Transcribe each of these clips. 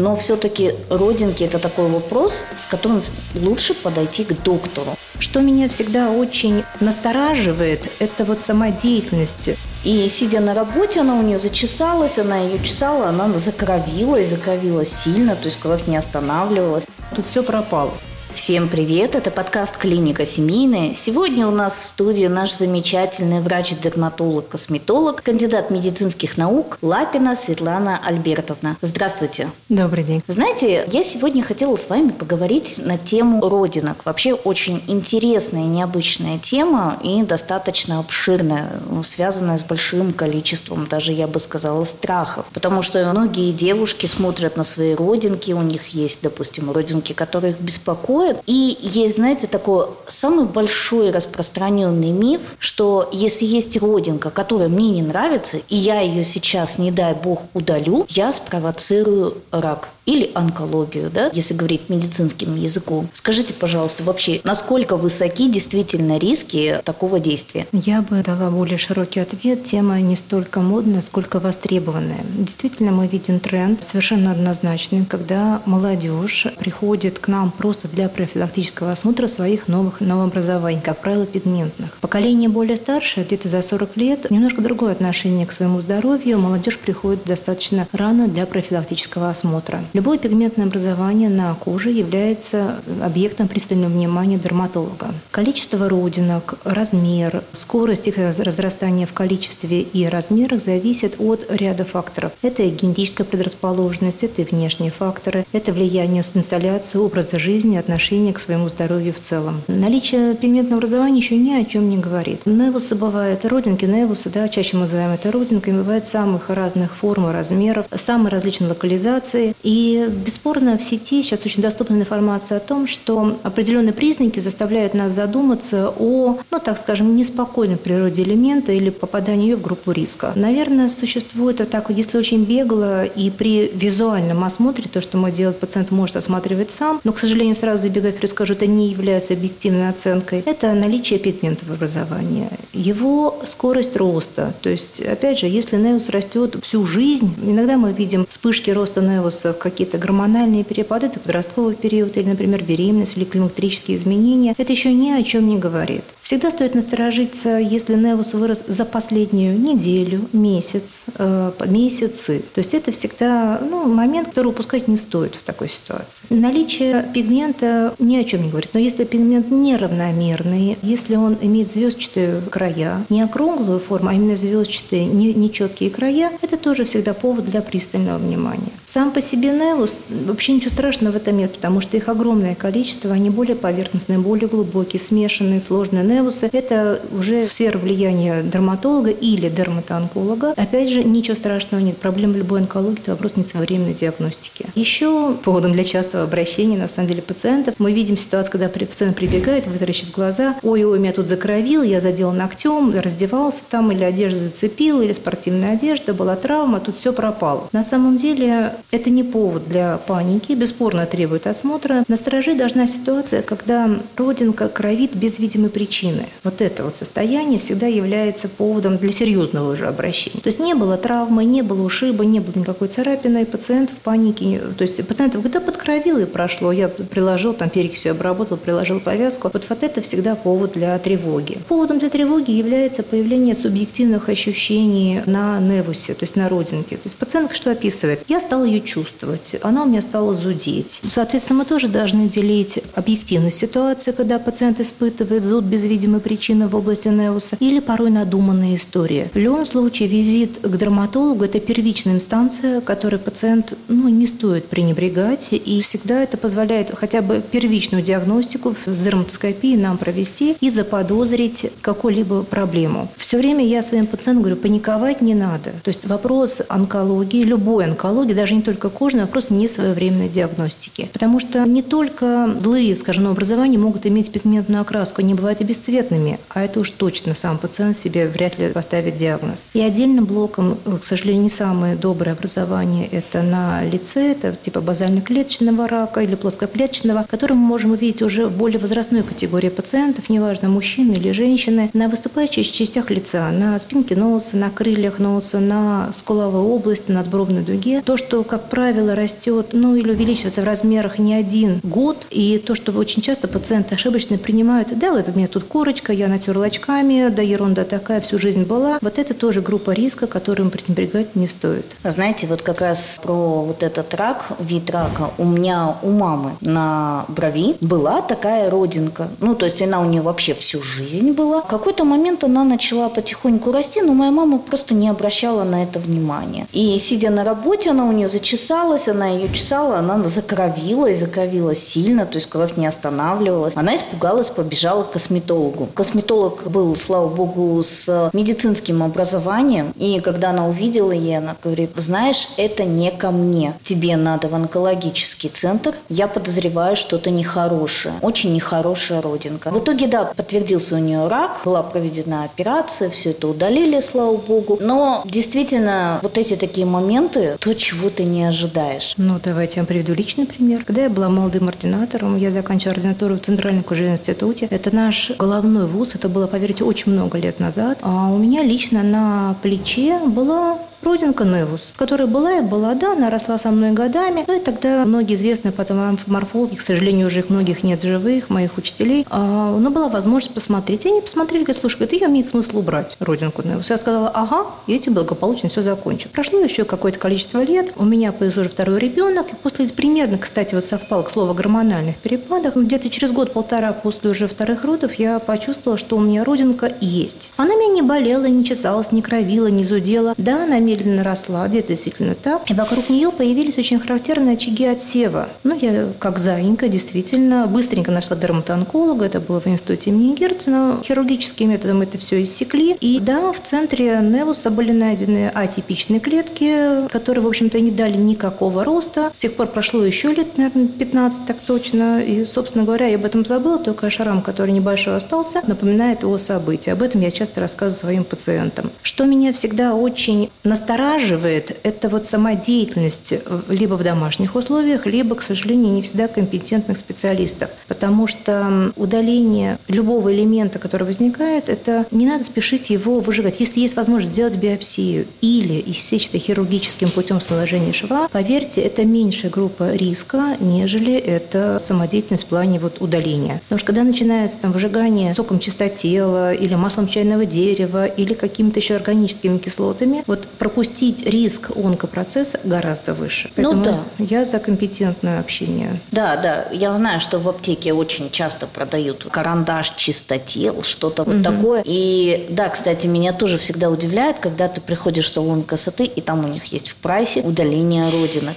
но все-таки родинки – это такой вопрос, с которым лучше подойти к доктору. Что меня всегда очень настораживает, это вот сама деятельность и сидя на работе, она у нее зачесалась, она ее чесала, она закровила и закровила сильно, то есть кровь не останавливалась. Тут все пропало. Всем привет, это подкаст «Клиника семейная». Сегодня у нас в студии наш замечательный врач-дерматолог-косметолог, кандидат медицинских наук Лапина Светлана Альбертовна. Здравствуйте. Добрый день. Знаете, я сегодня хотела с вами поговорить на тему родинок. Вообще очень интересная, необычная тема и достаточно обширная, связанная с большим количеством, даже я бы сказала, страхов. Потому что многие девушки смотрят на свои родинки, у них есть, допустим, родинки, которые их беспокоят, происходит. И есть, знаете, такой самый большой распространенный миф, что если есть родинка, которая мне не нравится, и я ее сейчас, не дай бог, удалю, я спровоцирую рак или онкологию, да, если говорить медицинским языком. Скажите, пожалуйста, вообще, насколько высоки действительно риски такого действия? Я бы дала более широкий ответ. Тема не столько модная, сколько востребованная. Действительно, мы видим тренд совершенно однозначный, когда молодежь приходит к нам просто для профилактического осмотра своих новых новообразований, как правило, пигментных. Поколение более старшее, где-то за 40 лет, немножко другое отношение к своему здоровью. Молодежь приходит достаточно рано для профилактического осмотра. Любое пигментное образование на коже является объектом пристального внимания дерматолога. Количество родинок, размер, скорость их разрастания в количестве и размерах зависит от ряда факторов. Это и генетическая предрасположенность, это и внешние факторы, это влияние инсоляции, образа жизни, отношения к своему здоровью в целом. Наличие пигментного образования еще ни о чем не говорит. Невусы бывают, родинки невусы, да, чаще мы называем это родинками, бывают самых разных форм и размеров, самой различной локализации. И бесспорно в сети сейчас очень доступна информация о том, что определенные признаки заставляют нас задуматься о, ну так скажем, неспокойной природе элемента или попаданию в группу риска. Наверное, существует вот так, если очень бегло и при визуальном осмотре, то, что мы делаем, пациент может осматривать сам, но, к сожалению, сразу забегая вперед, скажу, это не является объективной оценкой, это наличие пигментов образования, его скорость роста. То есть, опять же, если неус растет всю жизнь, иногда мы видим вспышки роста неуса в какие-то гормональные перепады, это подростковый период или, например, беременность или климактерические изменения, это еще ни о чем не говорит. Всегда стоит насторожиться, если невус вырос за последнюю неделю, месяц, э, месяцы. То есть это всегда ну, момент, который упускать не стоит в такой ситуации. Наличие пигмента ни о чем не говорит. Но если пигмент неравномерный, если он имеет звездчатые края, не округлую форму, а именно звездчатые, нечеткие края, это тоже всегда повод для пристального внимания. Сам по себе Невус, вообще ничего страшного в этом нет, потому что их огромное количество, они более поверхностные, более глубокие, смешанные, сложные невусы. Это уже сфера влияния дерматолога или дерматоонколога. Опять же, ничего страшного нет. Проблема любой онкологии – это вопрос несвоевременной диагностики. Еще поводом для частого обращения, на самом деле, пациентов, мы видим ситуацию, когда пациент прибегает, вытаращив глаза, ой-ой, меня тут закровил, я задел ногтем, раздевался там, или одежда зацепила, или спортивная одежда, была травма, тут все пропало. На самом деле, это не повод для паники, бесспорно требует осмотра. Насторожить должна ситуация, когда родинка кровит без видимой причины. Вот это вот состояние всегда является поводом для серьезного уже обращения. То есть не было травмы, не было ушиба, не было никакой царапины, и пациент в панике. То есть пациент говорит, да подкровил и прошло, я приложил, там перекисью обработал, приложил повязку. Вот, вот это всегда повод для тревоги. Поводом для тревоги является появление субъективных ощущений на невусе, то есть на родинке. То есть пациент что описывает? Я стал ее чувствовать она у меня стала зудеть. Соответственно, мы тоже должны делить объективность ситуации, когда пациент испытывает зуд без видимой причины в области неуса, или порой надуманная история. В любом случае, визит к дерматологу – это первичная инстанция, которой пациент ну, не стоит пренебрегать, и всегда это позволяет хотя бы первичную диагностику с дерматоскопией нам провести и заподозрить какую-либо проблему. Все время я своим пациентам говорю, паниковать не надо. То есть вопрос онкологии, любой онкологии, даже не только кожной, вопрос несвоевременной диагностики. Потому что не только злые скажем, образования могут иметь пигментную окраску, они бывают и бесцветными, а это уж точно сам пациент себе вряд ли поставит диагноз. И отдельным блоком, к сожалению, не самое доброе образование – это на лице, это типа базально-клеточного рака или плоскоклеточного, который мы можем увидеть уже в более возрастной категории пациентов, неважно, мужчины или женщины, на выступающих частях лица, на спинке носа, на крыльях носа, на скуловой области, на надбровной дуге. То, что, как правило, растет, ну или увеличивается в размерах не один год, и то, что очень часто пациенты ошибочно принимают, да, вот у меня тут корочка, я натерла очками, да, ерунда такая, всю жизнь была. Вот это тоже группа риска, которым пренебрегать не стоит. Знаете, вот как раз про вот этот рак, вид рака, у меня у мамы на брови была такая родинка. Ну, то есть она у нее вообще всю жизнь была. В какой-то момент она начала потихоньку расти, но моя мама просто не обращала на это внимания. И сидя на работе, она у нее зачесалась, она ее чесала, она закровила и закровила сильно, то есть кровь не останавливалась. Она испугалась, побежала к косметологу. Косметолог был, слава богу, с медицинским образованием. И когда она увидела ее, она говорит, знаешь, это не ко мне. Тебе надо в онкологический центр. Я подозреваю что-то нехорошее. Очень нехорошая родинка. В итоге, да, подтвердился у нее рак, была проведена операция, все это удалили, слава богу. Но действительно, вот эти такие моменты, то, чего ты не ожидаешь. Ну, давайте я вам приведу личный пример. Когда я была молодым ординатором, я заканчивала ординатуру в Центральном кожевенном институте. Это наш головной вуз, это было, поверьте, очень много лет назад. А у меня лично на плече была родинка Невус, которая была и была, да, она росла со мной годами. Ну и тогда многие известные потом морфологи, к сожалению, уже их многих нет живых, моих учителей, а, но была возможность посмотреть. И они посмотрели, говорят, слушай, говорит, ее имеет смысл убрать, родинку Невус. Я сказала, ага, и этим благополучно все закончу. Прошло еще какое-то количество лет, у меня появился уже второй ребенок, и после примерно, кстати, вот совпал к слову гормональных перепадах, где-то через год-полтора после уже вторых родов я почувствовала, что у меня родинка есть. Она меня не болела, не чесалась, не кровила, не зудела. Да, она медленно росла, где-то действительно так. И вокруг нее появились очень характерные очаги отсева. Ну, я как заинька действительно быстренько нашла дерматоонколога, это было в институте имени Герцена. Хирургическим методом это все иссекли. И да, в центре Невуса были найдены атипичные клетки, которые, в общем-то, не дали никакого роста. С тех пор прошло еще лет, наверное, 15 так точно. И, собственно говоря, я об этом забыла, только шрам, который небольшой остался, напоминает о событии. Об этом я часто рассказываю своим пациентам. Что меня всегда очень настораживает, это вот сама деятельность э, либо в домашних условиях, либо, к сожалению, не всегда компетентных специалистов. Потому что удаление любого элемента, который возникает, это не надо спешить его выжигать. Если есть возможность сделать биопсию или иссечь это хирургическим путем сложения шва, поверьте, это меньшая группа риска, нежели это самодеятельность в плане вот удаления. Потому что когда начинается там выжигание соком чистотела или маслом чайного дерева или какими-то еще органическими кислотами, вот пропустить риск онкопроцесса гораздо выше. Ну Поэтому да. я за компетентное общение. Да, да. Я знаю, что в аптеке очень часто продают карандаш чистотел, что-то вот такое. И да, кстати, меня тоже всегда удивляет, когда ты приходишь в салон красоты, и там у них есть в прайсе удаление родинок.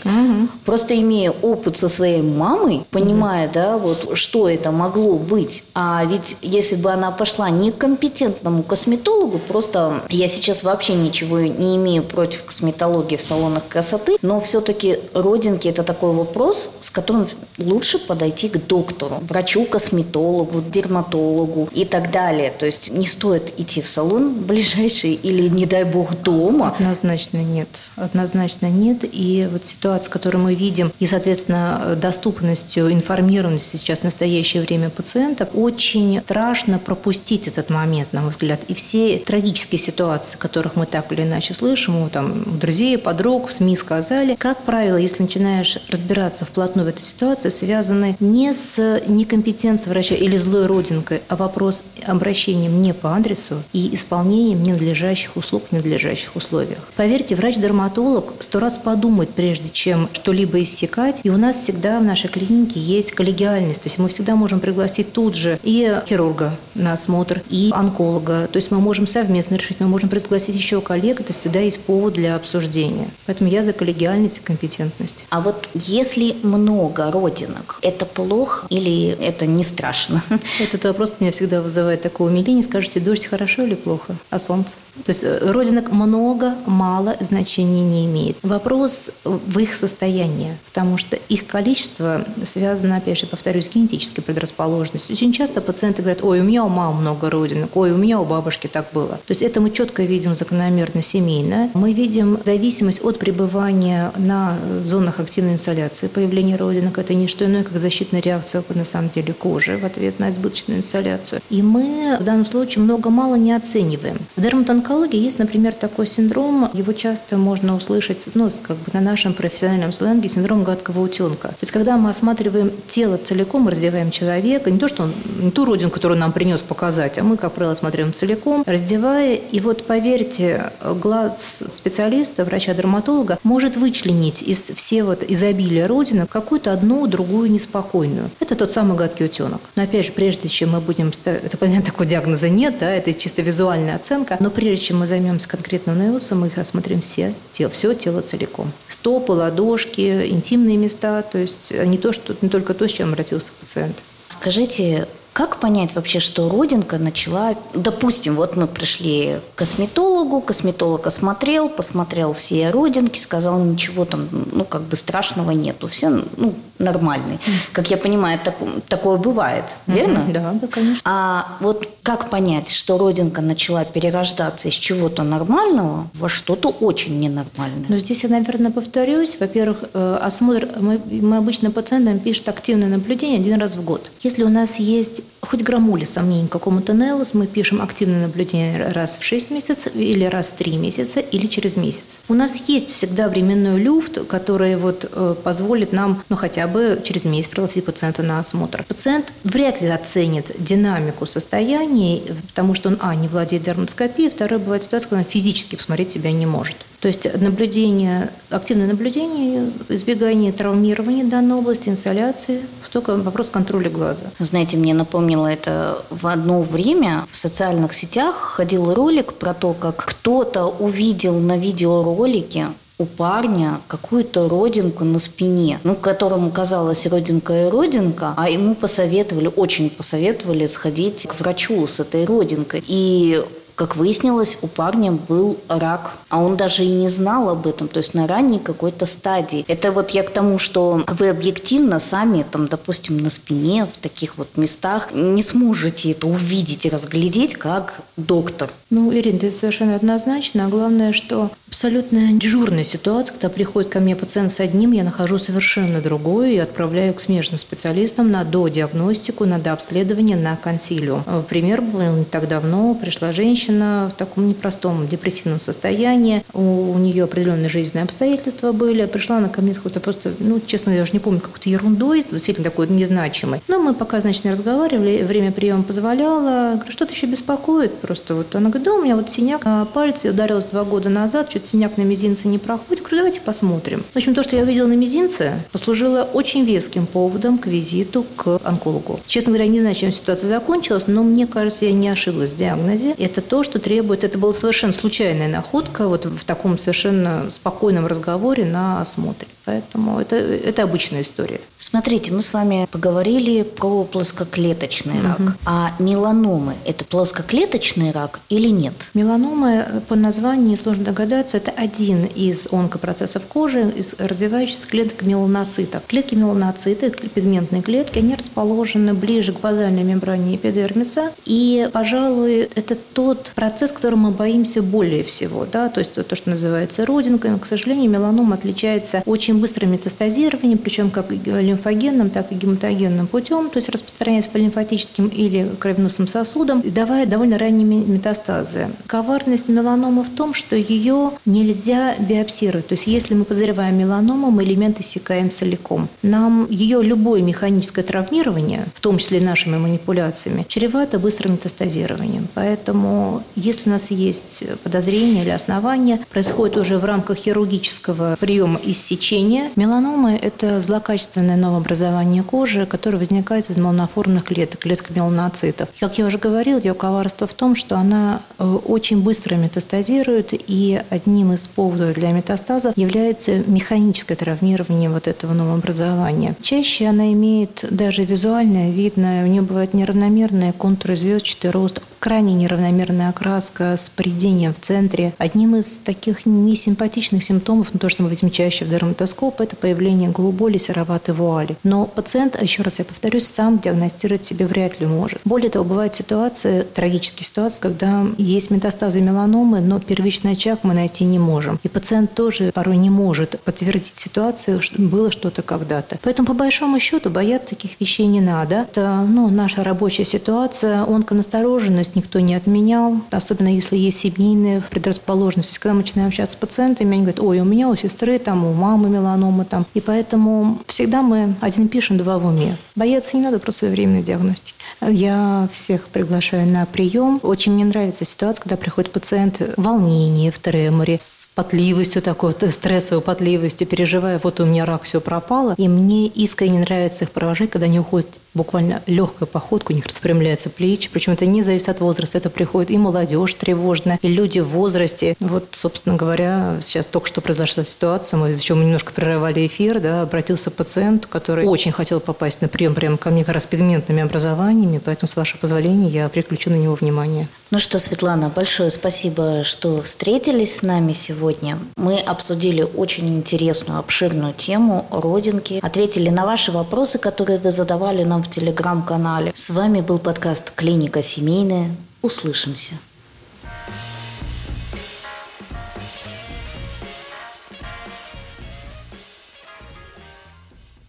Просто имея опыт со своей мамой, понимая, да, вот что это могло быть. А ведь если бы она пошла не компетентному косметологу, просто я сейчас вообще ничего не имею против косметологии в салонах красоты, но все-таки родинки это такой вопрос, с которым лучше подойти к доктору, врачу-косметологу, дерматологу и так далее. То есть не стоит идти в салон ближайший или, не дай бог, дома. Однозначно нет. Однозначно нет. И вот ситуация, которую мы видим, и, соответственно, доступностью, информированностью сейчас в настоящее время пациентов, очень страшно пропустить этот момент, на мой взгляд. И все трагические ситуации, которых мы так или иначе слышим, у, там, у друзей, подруг, в СМИ сказали, как правило, если начинаешь разбираться вплотную в этой ситуации, связаны не с некомпетенцией врача или злой родинкой, а вопрос обращением не по адресу и исполнением ненадлежащих услуг в ненадлежащих условиях. Поверьте, врач-дерматолог сто раз подумает, прежде чем что-либо иссекать. И у нас всегда в нашей клинике есть коллегиальность. То есть мы всегда можем пригласить тут же и хирурга на осмотр, и онколога. То есть мы можем совместно решить, мы можем пригласить еще коллег. Это всегда есть есть повод для обсуждения. Поэтому я за коллегиальность и компетентность. А вот если много родинок, это плохо или это не страшно? Этот вопрос меня всегда вызывает такое умиление. Скажите, дождь хорошо или плохо? А солнце? То есть э, родинок много, мало значения не имеет. Вопрос в их состоянии, потому что их количество связано, опять же, повторюсь, с генетической предрасположенностью. Очень часто пациенты говорят, ой, у меня у мамы много родинок, ой, у меня у бабушки так было. То есть это мы четко видим закономерно семейно. Мы видим зависимость от пребывания на зонах активной инсоляции. Появление родинок – это не что иное, как защитная реакция, на самом деле, кожи в ответ на избыточную инсоляцию. И мы в данном случае много-мало не оцениваем. В дерматонкологии есть, например, такой синдром, его часто можно услышать, ну, как бы на нашем профессиональном сленге, синдром гадкого утенка. То есть, когда мы осматриваем тело целиком, раздеваем человека, не то, что он, не ту родину, которую нам принес показать, а мы, как правило, смотрим целиком, раздевая, и вот поверьте, глаз специалиста, врача-дерматолога может вычленить из все вот изобилия родинок какую-то одну, другую неспокойную. Это тот самый гадкий утенок. Но опять же, прежде чем мы будем ставить, это понятно, такого диагноза нет, да, это чисто визуальная оценка, но прежде чем мы займемся конкретным наилусом, мы их осмотрим все, тело, все тело целиком. Стопы, ладошки, интимные места, то есть не, то, что, не только то, с чем обратился пациент. Скажите, как понять вообще, что родинка начала... Допустим, вот мы пришли к косметологу, косметолог осмотрел, посмотрел все родинки, сказал, ничего там, ну, как бы страшного нету, все, ну, нормальные. Как я понимаю, так, такое бывает, верно? Да, да, конечно. А вот как понять, что родинка начала перерождаться из чего-то нормального во что-то очень ненормальное? Ну, здесь я, наверное, повторюсь. Во-первых, э, осмотр, мы, мы обычно пациентам пишут активное наблюдение один раз в год. Если у нас есть хоть граммули сомнений какому-то неус, мы пишем активное наблюдение раз в 6 месяцев или раз в 3 месяца или через месяц. У нас есть всегда временной люфт, который вот э, позволит нам, ну, хотя бы через месяц пригласить пациента на осмотр. Пациент вряд ли оценит динамику состояния, потому что он, а, не владеет дерматоскопией, второе, бывает ситуация, когда он физически посмотреть себя не может. То есть наблюдение, активное наблюдение, избегание травмирования данной области, инсоляции, только вопрос контроля глаза. Знаете, мне напомнило это в одно время в социальных сетях ходил ролик про то, как кто-то увидел на видеоролике у парня какую-то родинку на спине, ну, которому казалось родинка и родинка, а ему посоветовали, очень посоветовали сходить к врачу с этой родинкой. И как выяснилось, у парня был рак, а он даже и не знал об этом, то есть на ранней какой-то стадии. Это вот я к тому, что вы объективно сами, там, допустим, на спине, в таких вот местах не сможете это увидеть и разглядеть, как доктор. Ну, Ирина, это совершенно однозначно. А главное, что абсолютно дежурная ситуация, когда приходит ко мне пациент с одним, я нахожу совершенно другое и отправляю к смежным специалистам на додиагностику, на дообследование, на консилиум. Пример был не так давно. Пришла женщина, в таком непростом депрессивном состоянии, у, нее определенные жизненные обстоятельства были, пришла она ко мне с какой-то просто, ну, честно, я уже не помню, какой-то ерундой, действительно такой незначимой. Но мы пока, значит, не разговаривали, время приема позволяло, что-то еще беспокоит просто. Вот она говорит, да, у меня вот синяк на пальце, ударилась два года назад, что-то синяк на мизинце не проходит. Говорю, давайте посмотрим. В общем, то, что я увидела на мизинце, послужило очень веским поводом к визиту к онкологу. Честно говоря, не знаю, чем ситуация закончилась, но мне кажется, я не ошиблась в диагнозе. Это то, что требует, это была совершенно случайная находка вот в таком совершенно спокойном разговоре на осмотре. Поэтому это, это обычная история. Смотрите, мы с вами поговорили про плоскоклеточный угу. рак. А меланомы – это плоскоклеточный рак или нет? Меланомы по названию, несложно догадаться, это один из онкопроцессов кожи, из развивающихся клеток меланоцитов. Клетки меланоциты, пигментные клетки, они расположены ближе к базальной мембране эпидермиса. И, пожалуй, это тот процесс, который мы боимся более всего. Да? То есть то, что называется родинкой. Но, к сожалению, меланом отличается очень очень быстрым метастазированием, причем как лимфогенным, так и гематогенным путем, то есть распространяясь по лимфатическим или кровеносным сосудам, давая довольно ранние метастазы. Коварность меланомы в том, что ее нельзя биопсировать. То есть если мы подозреваем меланому, мы элемент иссякаем целиком. Нам ее любое механическое травмирование, в том числе нашими манипуляциями, чревато быстрым метастазированием. Поэтому если у нас есть подозрение или основания, происходит уже в рамках хирургического приема иссечения лечение. Меланома – это злокачественное новообразование кожи, которое возникает из меланоформных клеток, клеток меланоцитов. Как я уже говорила, ее коварство в том, что она э, очень быстро метастазирует, и одним из поводов для метастаза является механическое травмирование вот этого новообразования. Чаще она имеет даже визуальное, видное, у нее бывают неравномерные контуры звездчатый рост, крайне неравномерная окраска с поредением в центре. Одним из таких несимпатичных симптомов, но то, что мы чаще в дерматоскоп, это появление голубой сероватой вуали. Но пациент, еще раз я повторюсь, сам диагностировать себе вряд ли может. Более того, бывают ситуации, трагические ситуации, когда есть метастазы меланомы, но первичный очаг мы найти не можем. И пациент тоже порой не может подтвердить ситуацию, что было что-то когда-то. Поэтому, по большому счету, бояться таких вещей не надо. Это ну, наша рабочая ситуация, онконастороженность беременность никто не отменял, особенно если есть семейная предрасположенность. То есть, когда мы начинаем общаться с пациентами, они говорят, ой, у меня у сестры, там, у мамы меланома, там. И поэтому всегда мы один пишем, два в уме. Бояться не надо просто своевременной диагностики. Я всех приглашаю на прием. Очень мне нравится ситуация, когда приходит пациент в волнении, в треморе, с потливостью такой, стрессовой потливостью, переживая, вот у меня рак, все пропало. И мне искренне нравится их провожать, когда они уходят буквально легкая походка, у них распрямляются плечи. Причем это не зависит от возраста, это приходит и молодежь тревожная, и люди в возрасте. Вот, собственно говоря, сейчас только что произошла ситуация, мы, из-за чего мы немножко прерывали эфир, да, обратился пациент, который очень хотел попасть на прием прямо ко мне как раз пигментными образованиями, поэтому, с вашего позволения, я переключу на него внимание. Ну что, Светлана, большое спасибо, что встретились с нами сегодня. Мы обсудили очень интересную, обширную тему родинки, ответили на ваши вопросы, которые вы задавали нам в телеграм-канале. С вами был подкаст «Клиника семейная». Услышимся.